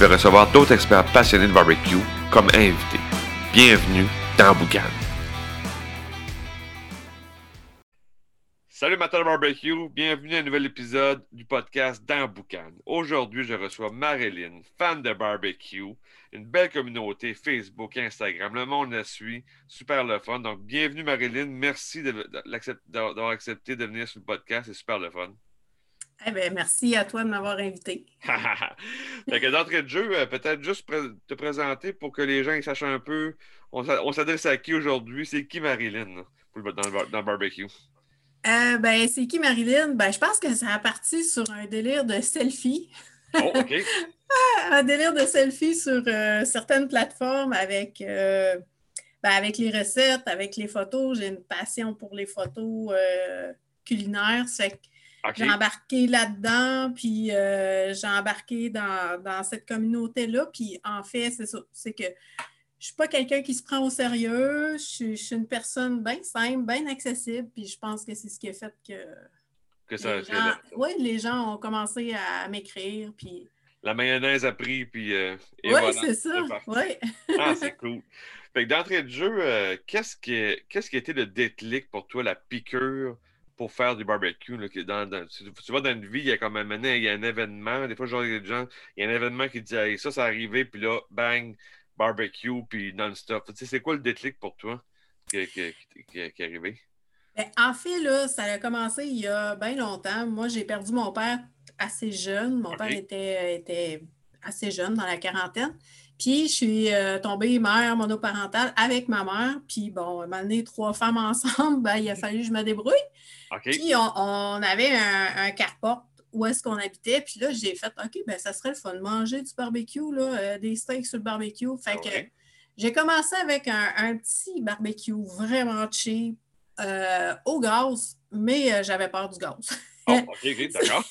vais recevoir d'autres experts passionnés de barbecue comme invités. Bienvenue dans Boucan. Salut Matin Barbecue, bienvenue à un nouvel épisode du podcast dans Boucan. Aujourd'hui, je reçois Marilyn, fan de barbecue, une belle communauté Facebook, Instagram. Le monde la suit, super le fun. Donc, bienvenue Marilyn, merci d'avoir accepté de venir sur le podcast, c'est super le fun. Eh bien, merci à toi de m'avoir invité. d'entrée de jeu, euh, peut-être juste te présenter pour que les gens sachent un peu. On s'adresse à qui aujourd'hui? C'est qui Marilyn dans le, barbecue? Euh, ben, c'est qui Marilyn? Ben, je pense que ça a parti sur un délire de selfie. Oh, OK. un délire de selfie sur euh, certaines plateformes avec, ben, avec les recettes, avec les photos. J'ai une passion pour les photos culinaires. J'ai embarqué là-dedans, puis euh, j'ai embarqué dans, cette communauté-là. Puis en fait, c'est ça. C'est que je suis pas quelqu'un qui se prend au sérieux. Je, suis une personne bien simple, bien accessible. Puis je pense que c'est ce qui a fait que. Que ça. Les gens, oui, les gens ont commencé à m'écrire. Puis. La mayonnaise a pris, puis. Euh, oui, c'est ça. Ah, c'est cool. Fait que d'entrée de jeu, euh, qu'est-ce qui, qu'est-ce qui a été le déclic pour toi, la piqûre? Pour faire du barbecue. dans, tu, vois, dans une vie, il y a comme un, il y a un événement. Des fois, genre, il y a des gens, il y a un événement qui dit ça, c'est arrivé, puis là, bang, barbecue, puis non-stop. Tu sais, c'est quoi le déclic pour toi qui, qui, est arrivé? Ben, en fait, là, ça a commencé il y a bien longtemps. Moi, j'ai perdu mon père assez jeune. Mon père était, était assez jeune, dans la quarantaine. Puis, je suis euh, tombée mère monoparentale avec ma mère. Puis, bon, m'a donné, trois femmes ensemble, ben, il a fallu que je me débrouille. Puis, on, avait un, un carport où est-ce qu'on habitait. Puis là, j'ai fait, OK, ben ça serait le fun de manger du barbecue, là, euh, des steaks sur le barbecue. Fait que j'ai commencé avec un, petit barbecue vraiment cheap euh, au gaz, mais j'avais peur du gaz. Oh, OK, OK, d'accord.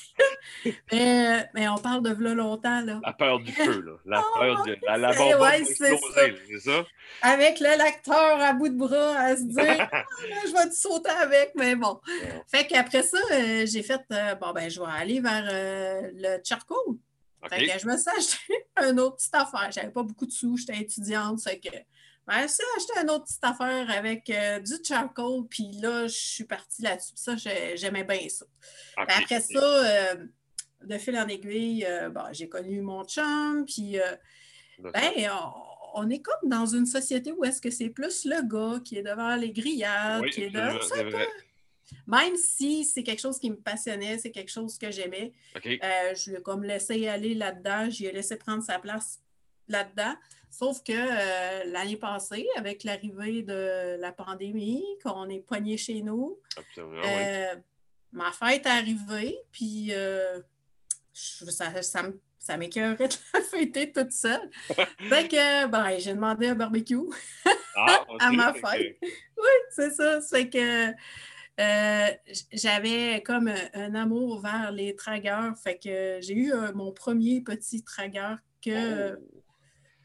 mais, mais, on parle de là longtemps. Là. La peur du feu, là. La oh, peur de la, la ouais, c'est ça. Avec le lecteur à bout de bras à se dire ah, je vais te sauter avec, mais bon. Fait qu'après ça, euh, j'ai fait euh, bon ben je vais aller vers euh, le charcoal. Fait que je me suis acheté une autre petite affaire. J'avais pas beaucoup de sous, j'étais étudiante, fait que ben, ça, acheté une autre petite affaire avec euh, du charcoal, puis là, je suis partie là-dessus. Ça, j'aimais bien ça. après ça, euh, de fil en aiguille, euh, j'ai connu mon chum, puis ben, on, est comme dans une société où est-ce que c'est plus le gars qui est devant les grillades, qui est devant ça. Même si c'est quelque chose qui me passionnait, c'est quelque chose que j'aimais, je lui ai comme laissé aller là-dedans, lui ai laissé prendre sa place là-dedans. Sauf que euh, l'année passée, avec l'arrivée de la pandémie, qu'on est poigné chez nous, euh, ma fête est arrivée, puis euh, ça, ça, ça m'écœurait de la fêter toute seule. fait que ben, j'ai demandé un barbecue ah, à ma fête. Oui, c'est ça. C'est que j'avais comme un, amour vers les tragueurs. Fait que j'ai eu mon premier petit tragueur que. Oh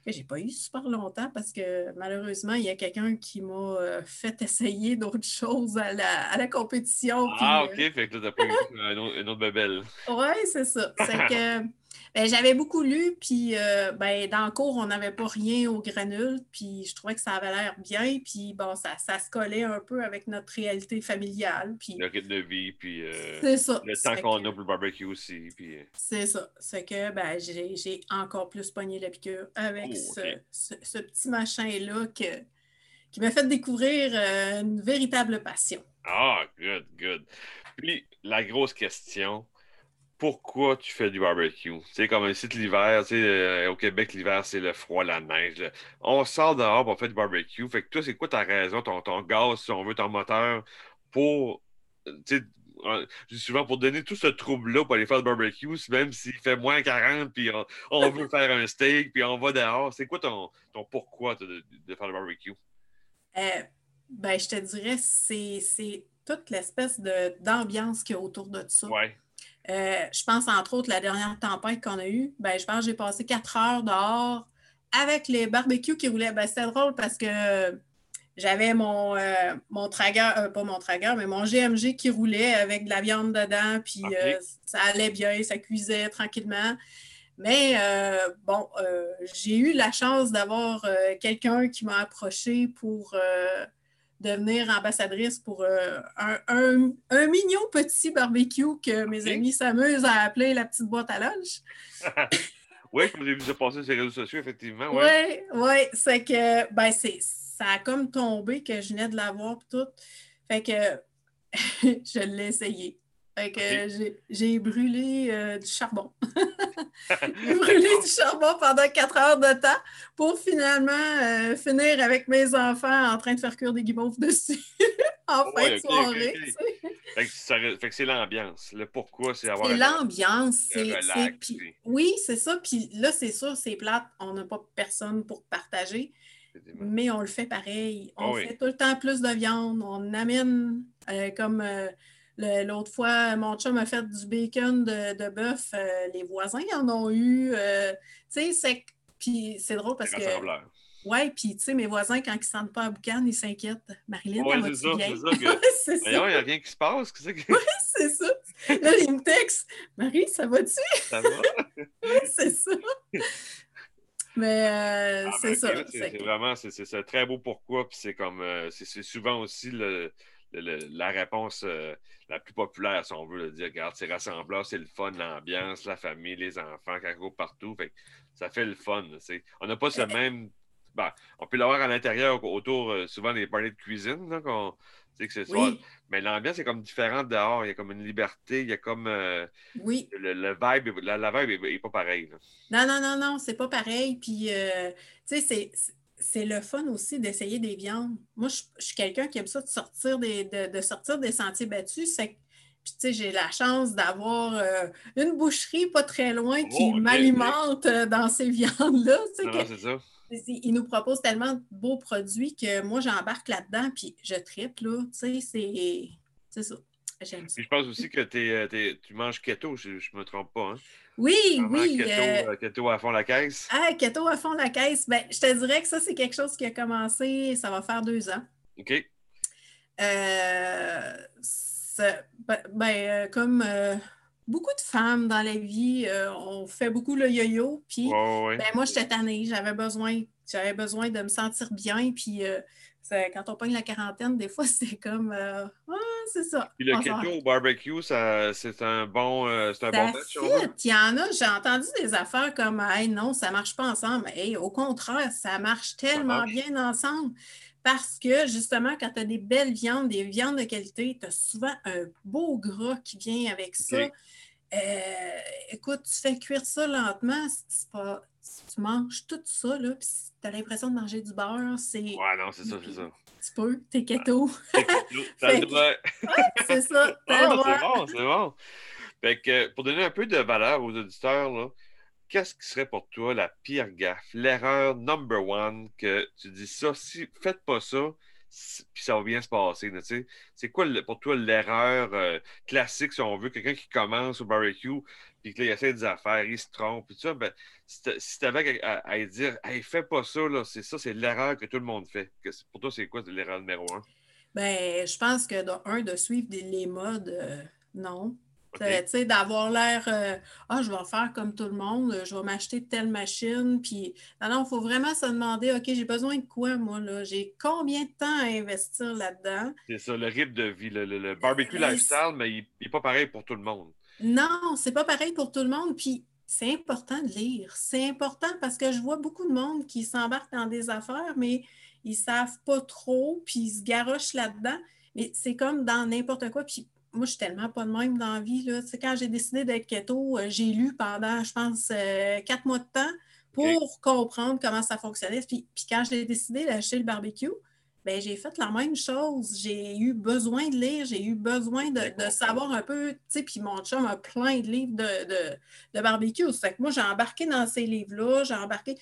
que j'ai pas eu super longtemps parce que malheureusement, il y a quelqu'un qui m'a euh, fait essayer d'autres choses à la, à la compétition. Ah, OK, euh, fait que là, t'as pas eu une autre, une autre bebelle. Oui, c'est ça. C'est que j'avais beaucoup lu, puis euh, ben, dans le cours, on n'avait pas rien au granule, puis je trouvais que ça avait l'air bien, puis bon, ça, ça, se collait un peu avec notre réalité familiale. Puis, le rythme de vie, puis euh, le temps qu'on a pour le barbecue aussi. Puis... Euh. C'est ça. C'est que ben, j'ai encore plus pogné la piqûre avec oh, ce, ce, petit machin-là que, qui m'a fait découvrir une véritable passion. Ah, good, good. Puis la grosse question, pourquoi tu fais du barbecue? C'est comme un site l'hiver, euh, au Québec, l'hiver, c'est le froid, la neige. On sort dehors pour faire du barbecue. Fait que toi, c'est quoi ta raison, ton, ton gaz, si on veut, ton moteur, pour dis souvent, pour donner tout ce trouble-là pour aller faire le barbecue, même s'il fait moins 40, puis on, veut faire un steak, puis on va dehors, c'est quoi ton, ton pourquoi de, faire le barbecue? Euh, ben, je te dirais, c'est toute l'espèce d'ambiance qu'il y a autour de ça. Ouais. Euh, je pense, entre autres, la dernière tempête qu'on a eue, ben, je pense que j'ai passé quatre heures dehors avec les barbecues qui roulaient. Ben, C'était drôle parce que j'avais mon, euh, mon trager, euh, pas mon trager, mais mon GMG qui roulait avec de la viande dedans, puis ça allait bien, ça cuisait tranquillement. Mais bon, j'ai eu la chance d'avoir quelqu'un qui m'a approché pour devenir ambassadrice pour euh, un, mignon petit barbecue que mes amis s'amusent à appeler la petite boîte à lunch. oui, comme j'ai vu ça passer sur les réseaux sociaux, effectivement. Oui, oui, ouais, c'est que ben, ça a comme tombé que je venais de l'avoir tout. Fait que je l'ai essayé. Fait que j'ai brûlé euh, du charbon. j'ai brûlé du charbon pendant quatre heures de temps pour finalement euh, finir avec mes enfants en train de faire cuire des guimauves dessus en fin de soirée. fait, que c'est l'ambiance. Le pourquoi, c'est avoir. C'est l'ambiance. C'est, oui, c'est ça. Puis là, c'est sûr, c'est plate. On n'a pas personne pour partager. Mais on le fait pareil. On ah fait tout le temps plus de viande. On amène euh, comme L'autre fois, mon chum a fait du bacon de, de bœuf. Euh, les voisins en ont eu. Euh, tu sais, c'est. Puis c'est drôle parce que. Oui, puis tu sais, mes voisins, quand ils ne sentent pas à boucan, ils s'inquiètent. Marilyn, ouais, c'est ça, c'est ça. Que... c'est ça. il n'y a rien qui se passe. Que... Oui, c'est ça. Là, ils me textent. Marie, ça va-tu? Ça va? oui, c'est ça. Mais euh, ah, c'est ben, ça. C'est vraiment, c'est un très beau pourquoi. Puis c'est comme, c'est souvent aussi le, la réponse euh, la plus populaire, si on veut le dire. Regarde, c'est rassembleur, c'est le fun, l'ambiance, la famille, les enfants, quand partout. ça fait le fun. On n'a pas ce même. Ben, on peut l'avoir à l'intérieur, autour, euh, souvent des parties de cuisine. que Mais l'ambiance est comme différente dehors. Il y a comme une liberté. Il y a comme. Euh, oui. Le, vibe, la, vibe n'est pas pareil. Non, non, non, non, c'est pas pareil. Puis, tu sais, c'est c'est le fun aussi d'essayer des viandes. Moi, je, suis quelqu'un qui aime ça de sortir des, de, sortir des sentiers battus. puis, tu sais, j'ai la chance d'avoir euh, une boucherie pas très loin qui oh, m'alimente euh, dans ces viandes-là. c'est ça. Ils nous proposent tellement de beaux produits que moi, j'embarque là-dedans, puis je tripe, là. Tu sais, c'est ça. J'aime ça. je pense aussi que euh, tu manges keto, je ne me trompe pas. Hein? Oui, oui. Keto, euh, euh, keto, à fond la caisse? Ah, keto à fond la caisse. Ben, je te dirais que ça, c'est quelque chose qui a commencé, ça va faire deux ans. OK. Euh, ben, ben comme beaucoup de femmes dans la vie, on fait beaucoup le yo-yo. Puis, ben, moi, j'étais tannée. J'avais besoin, j'avais besoin de me sentir bien. Puis, quand on pogne la quarantaine, des fois, c'est comme euh, Ah, c'est ça. Puis le keto au barbecue, c'est un bon, euh, c'est un bon Il y en a, j'ai entendu des affaires comme Hey, non, ça ne marche pas ensemble. Hey, au contraire, ça marche tellement bien ensemble. Parce que justement, quand tu as des belles viandes, des viandes de qualité, tu as souvent un beau gras qui vient avec ça. Euh, écoute, tu fais cuire ça lentement, c'est pas tu manges tout ça, là, puis tu as l'impression de manger du beurre, c'est. Ouais, non, c'est ça, c'est ça. Tu peux, t'es keto. T'es keto, c'est ça. Ah, c'est bon, c'est bon. Fait que, pour donner un peu de valeur aux auditeurs, là, qu'est-ce qui serait pour toi la pire gaffe, l'erreur number one que tu dis ça, si faites pas ça, puis ça va bien se passer. C'est quoi pour toi l'erreur euh, classique, si on veut, quelqu'un qui commence au barbecue, puis qu'il essaie des affaires, il se trompe, puis ça, ben, si tu avais à, dire, hey, fais pas ça, c'est ça, c'est l'erreur que tout le monde fait. Pour toi, c'est quoi l'erreur numéro un? Ben, je pense que, un, de suivre les modes, euh, non. Tu sais, d'avoir l'air, euh, ah, je vais faire comme tout le monde, je vais m'acheter telle machine. Puis, non, il faut vraiment se demander, OK, j'ai besoin de quoi, moi, là? J'ai combien de temps à investir là-dedans? C'est ça, le rythme de vie, le, barbecue lifestyle, mais il n'est pas pareil pour tout le monde. Non, c'est pas pareil pour tout le monde. Puis, c'est important de lire. C'est important parce que je vois beaucoup de monde qui s'embarque dans des affaires, mais ils ne savent pas trop, puis ils se garochent là-dedans. Mais c'est comme dans n'importe quoi. Puis moi, je suis tellement pas de même dans la vie. Là. quand j'ai décidé d'être keto, euh, j'ai lu pendant, je pense, euh, quatre mois de temps pour comprendre comment ça fonctionnait. Puis, puis quand j'ai décidé d'acheter le barbecue, ben, j'ai fait la même chose. J'ai eu besoin de lire, j'ai eu besoin de, savoir un peu, tu sais, puis mon chum a plein de livres de, de, barbecue. C'est que moi, j'ai embarqué dans ces livres-là, j'ai embarqué.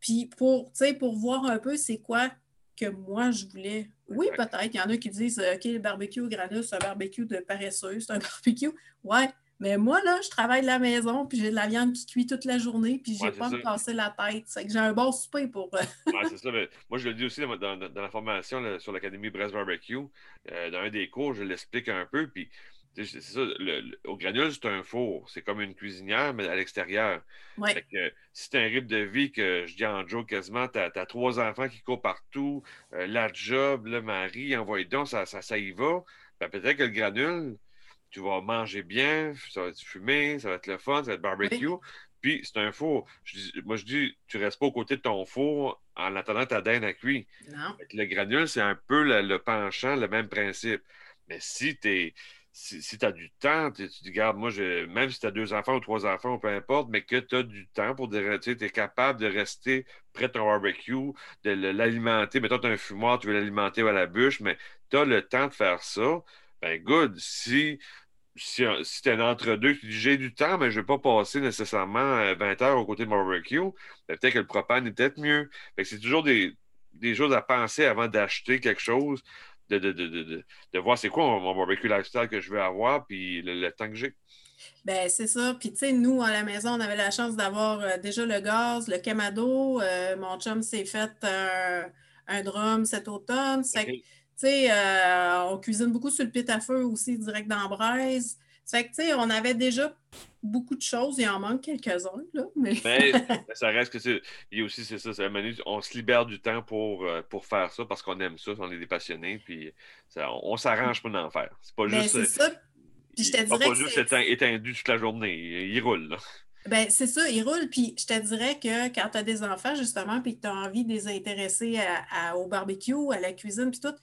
Puis pour, pour voir un peu c'est quoi que moi je voulais. Oui, peut-être. Il y en a qui disent OK, le barbecue au granus, c'est un barbecue de paresseux, c'est un barbecue. Ouais, mais moi, là, je travaille de la maison, puis j'ai de la viande qui cuit toute la journée, puis j'ai pas à me casser la tête. C'est que j'ai un bon souper pour. ouais, c'est ça. moi, je le dis aussi dans, la formation sur l'Académie Brest Barbecue. Euh, dans un des cours, je l'explique un peu, puis c'est ça, au granule, c'est un four. C'est comme une cuisinière, mais à l'extérieur. Ouais. si tu un rythme de vie que je dis en Joe quasiment, tu as, trois enfants qui courent partout, euh, la job, le mari, envoie donc, ça, ça, ça y va. Ben, peut-être que le granule, tu vas manger bien, ça va être fumé, ça va être le fun, ça va être barbecue. Puis c'est un four. moi, je dis, tu restes pas aux côtés de ton four en attendant ta dinde à cuire. Le granule, c'est un peu le, penchant, le même principe. Mais si tu si, tu as du temps, tu dis, regarde, moi, même si tu as deux enfants ou trois enfants, peu importe, mais que tu as du temps pour dire, tu es capable de rester près de ton barbecue, de l'alimenter. Mettons, tu as un fumoir, tu veux l'alimenter à la bûche, mais tu as le temps de faire ça. Ben, good. Si si, si tu es un entre-deux, tu dis j'ai du temps, mais je ne vais pas passer nécessairement 20 euh, heures aux côtés de mon barbecue, ben, peut-être que le propane est peut-être mieux. c'est toujours des, choses à penser avant d'acheter quelque chose, de, de, voir c'est quoi mon, barbecue lifestyle que je veux avoir, puis le, temps que j'ai. Ben c'est ça. Puis, tu sais, nous, à la maison, on avait la chance d'avoir euh, déjà le gaz, le camado. Euh, mon chum s'est fait un drum cet automne. Euh, on cuisine beaucoup sur le pit à feu aussi, direct dans braise. Fait que, tu sais, on avait déjà beaucoup de choses. Il en manque quelques-uns, là. Mais... Ben, ça reste que c'est. Et aussi, c'est ça, c'est on se libère du temps pour, euh, pour faire ça parce qu'on aime ça, on est des passionnés, puis on, s'arrange pour en faire. C'est pas ben, juste. C'est ça. Puis je te dirais. pas juste être étendu toute la journée. Il, roule, là. Ben, c'est ça, il roule. Puis je te dirais que quand tu as des enfants, justement, puis que tu as envie de les intéresser au barbecue, à la cuisine, puis tout,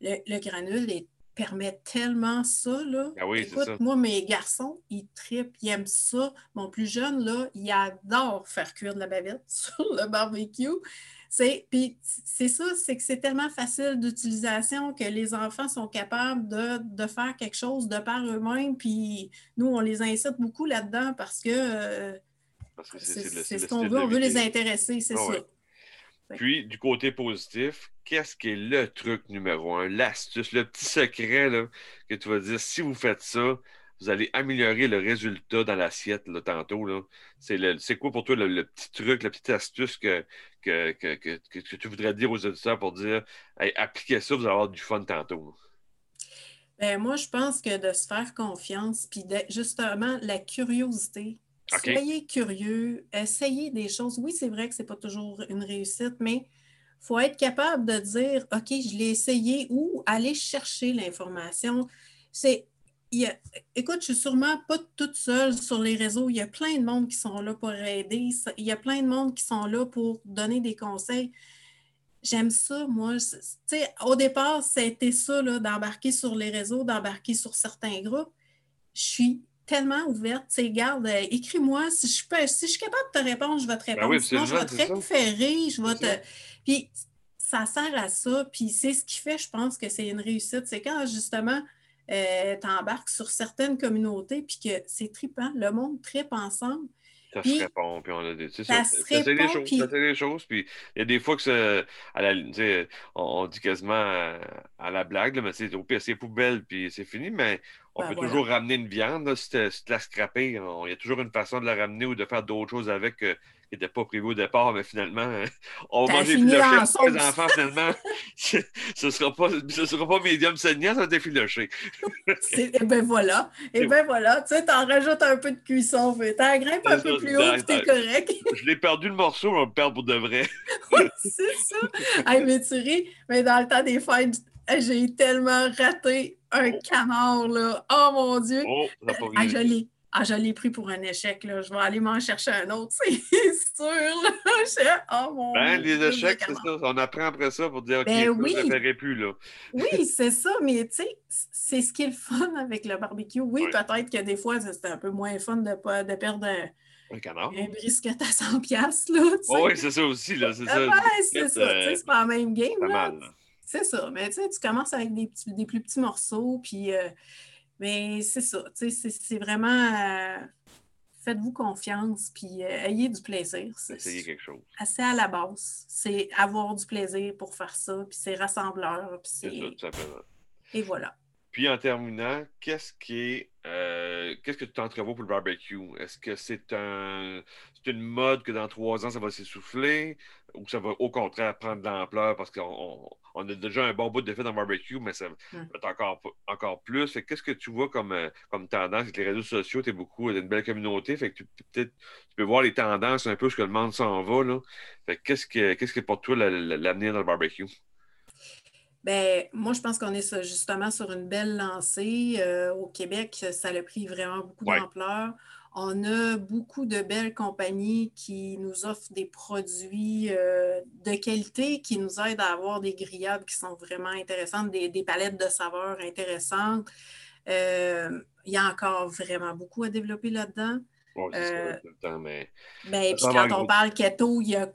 le, granule permet tellement ça. Là. Ah oui, Écoute, moi, mes garçons, ils tripent, ils aiment ça. Mon plus jeune, là, il adore faire cuire de la bavette sur le barbecue. C'est, puis c'est ça, c'est que c'est tellement facile d'utilisation que les enfants sont capables de, faire quelque chose de par eux-mêmes. Puis nous, on les incite beaucoup là-dedans parce que, c'est, ce qu'on veut, on veut les intéresser, c'est ah ça. Puis, du côté positif, qu'est-ce qui est le truc numéro un, l'astuce, le petit secret là, que tu vas dire, si vous faites ça, vous allez améliorer le résultat dans l'assiette là, tantôt. Là. C'est, quoi pour toi le, petit truc, la petite astuce que, que, que, que, tu voudrais dire aux auditeurs pour dire appliquez ça, vous allez avoir du fun tantôt? Ben, moi, je pense que de se faire confiance, puis justement la curiosité, Soyez curieux, essayez des choses. Oui, c'est vrai que ce n'est pas toujours une réussite, mais il faut être capable de dire OK, je l'ai essayé ou aller chercher l'information. C'est. écoute, je suis sûrement pas toute seule sur les réseaux. Il y a plein de monde qui sont là pour aider. Il y a plein de monde qui sont là pour donner des conseils. J'aime ça, moi. Au départ, c'était ça, d'embarquer sur les réseaux, d'embarquer sur certains groupes. Je suis tellement ouverte. Tu sais, garde, euh, écris-moi. Si je, peux, si je suis capable de te répondre, je vais te ben répondre. Sinon, je vais te référer. Je vais te. Puis, ça sert à ça. Puis, c'est ce qui fait, je pense, que c'est une réussite. C'est quand, justement, euh, tu embarques sur certaines communautés, puis que c'est trippant. Le monde trippe ensemble. Ça se répond, puis on a des. Ça, ça, se répond, des choses, puis... ça des choses, puis il y a des fois que ça, à la, on, on dit quasiment à, la blague, là, mais c'est au pire, c'est poubelle, puis c'est fini, mais on ben peut toujours ramener une viande, là, si tu la scraper, il y a toujours une façon de la ramener ou de faire d'autres choses avec qui n'étaient pas prévues au départ, mais finalement, on va manger les enfants, finalement. ce ne sera, pas, sera pas médium saignant, ça va être effiloché. et eh ben voilà. Et eh ben voilà. Tu sais, t'en rajoutes un peu de cuisson, t'en grimpes un peu plus haut, t'es correct. Je l'ai perdu le morceau, on va le perdre pour de vrai. oui, c'est ça. hey, mais tu ris, mais dans le temps des fêtes, j'ai tellement raté un canard, là. Oh mon Dieu! Oh, ça pas ah, je ah, je l'ai pris pour un échec, là. Je vais aller m'en chercher un autre, c'est sûr, là. Oh mon ben, les échecs, c'est ça. On apprend après ça pour dire, OK, ben, oui. je ne plus, là. oui, c'est ça, mais tu sais, c'est ce qui est le fun avec le barbecue. Oui, peut-être que des fois, c'était un peu moins fun de, de perdre un un canard. Un brisket à 100$, là. Oh, oui, c'est ça aussi, là. C'est ça. c'est ça. Euh, c'est pas la même game, là. c'est ça. Mais tu sais, tu commences avec des, des plus petits morceaux, puis. Euh, mais c'est ça. Tu sais, c'est vraiment. Euh, faites-vous confiance, puis euh, ayez du plaisir. Essayez quelque chose. Assez à la base. C'est avoir du plaisir pour faire ça, puis c'est rassembleur, puis c'est. Et voilà. Puis en terminant, qu'est-ce qui est euh, qu'est-ce que tu t'entrevois pour le barbecue? Est-ce que c'est un c'est une mode que dans trois ans ça va s'essouffler? Ou ça va au contraire prendre de l'ampleur parce qu'on on a déjà un bon bout de fait dans le barbecue, mais ça va être encore, encore plus. qu'est-ce que tu vois comme, euh, comme tendance? Avec les réseaux sociaux? Tu es beaucoup une belle communauté. Fait que tu, peut-être tu peux voir les tendances un peu ce que le monde s'en va. Là. Fait qu'est-ce que qu'est-ce que pour toi l'avenir dans le barbecue? Bien, moi, je pense qu'on est justement sur une belle lancée. Euh, au Québec, ça a pris vraiment beaucoup d'ampleur. On a beaucoup de belles compagnies qui nous offrent des produits euh, de qualité, qui nous aident à avoir des grillades qui sont vraiment intéressantes, des, palettes de saveurs intéressantes. Euh, il y a encore vraiment beaucoup à développer là-dedans. Oui, c'est temps, mais... Ben, puis quand on parle keto, il y a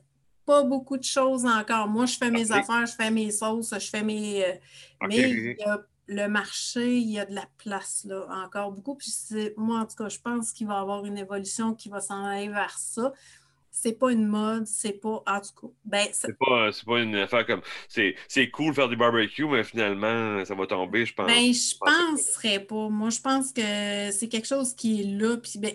pas beaucoup de choses encore. Moi, je fais mes affaires, je fais mes sauces, je fais mes. Euh, mais il y a le marché, il y a de la place là, encore beaucoup. Puis moi, en tout cas, je pense qu'il va y avoir une évolution qui va s'en aller vers ça. C'est pas une mode, c'est pas. En tout cas, ben, c'est pas, pas, une affaire comme. C'est cool faire du barbecue, mais finalement, ça va tomber, je pense. Ben, je penserais pas. Moi, je pense que c'est quelque chose qui est là. Puis, ben,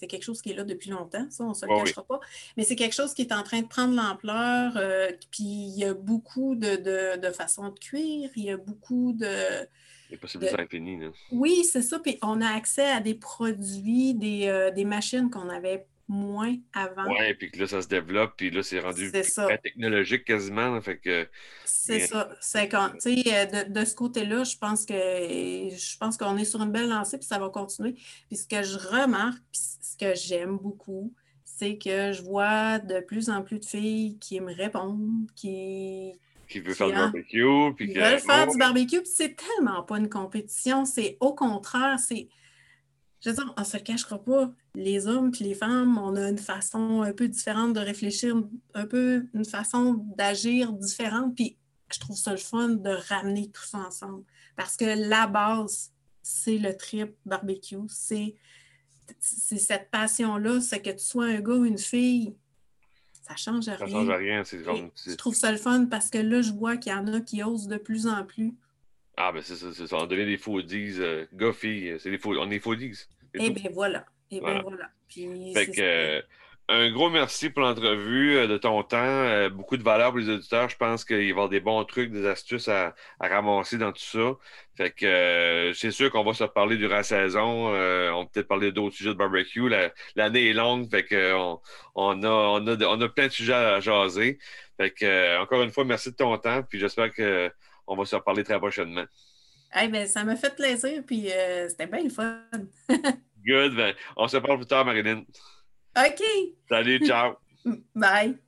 c'est quelque chose qui est là depuis longtemps, ça, on ne se le cachera pas. Mais c'est quelque chose qui est en train de prendre l'ampleur. Euh, puis il y a beaucoup de, de, façons de cuire, il y a beaucoup de. Les possibilités infinies. Là. Oui, c'est ça. Puis on a accès à des produits, des, euh, des machines qu'on avait moins avant. Oui, puis que là, ça se développe, puis là, c'est rendu très technologique quasiment. fait que, c'est ça. C'est quand, euh, de, de, ce côté-là, je pense que je pense qu'on est sur une belle lancée, puis ça va continuer. Puis ce que je remarque, puis que j'aime beaucoup, c'est que je vois de plus en plus de filles qui me répondent, qui, qui veulent faire du barbecue. Puis qui veulent faire du barbecue, puis c'est tellement pas une compétition, c'est au contraire, c'est je veux dire, on se le cachera pas. Les hommes et les femmes, on a une façon un peu différente de réfléchir, un peu une façon d'agir différente. Puis je trouve ça le fun de ramener tout ça ensemble. Parce que la base, c'est le trip barbecue. C'est cette passion-là, c'est que tu sois un gars ou une fille, ça change rien. Ça change rien. Je trouve ça le fun parce que là, je vois qu'il y en a qui osent de plus en plus. Ah, ben c'est ça, c'est ça. On devient des foodies. Euh, gars, filles, c'est des faux, on est foodies. Et, eh bien voilà. Et eh bien voilà. fait que, euh, un gros merci pour l'entrevue, euh, de ton temps. Euh, beaucoup de valeur pour les auditeurs. Je pense qu'il va y avoir des bons trucs, des astuces à, à ramasser dans tout ça. Fait que c'est sûr qu'on va se reparler durant la saison. on peut peut-être parler d'autres sujets de barbecue. L'année est longue, fait que on, on, a, on, a, on a plein de sujets à jaser. Fait que encore une fois, merci de ton temps. Puis j'espère que on va se reparler très prochainement. Ben, ça m'a fait plaisir, puis euh, c'était bien le fun. Good. Ben, on se parle plus tard, Marilyn. OK. Salut, ciao. Bye.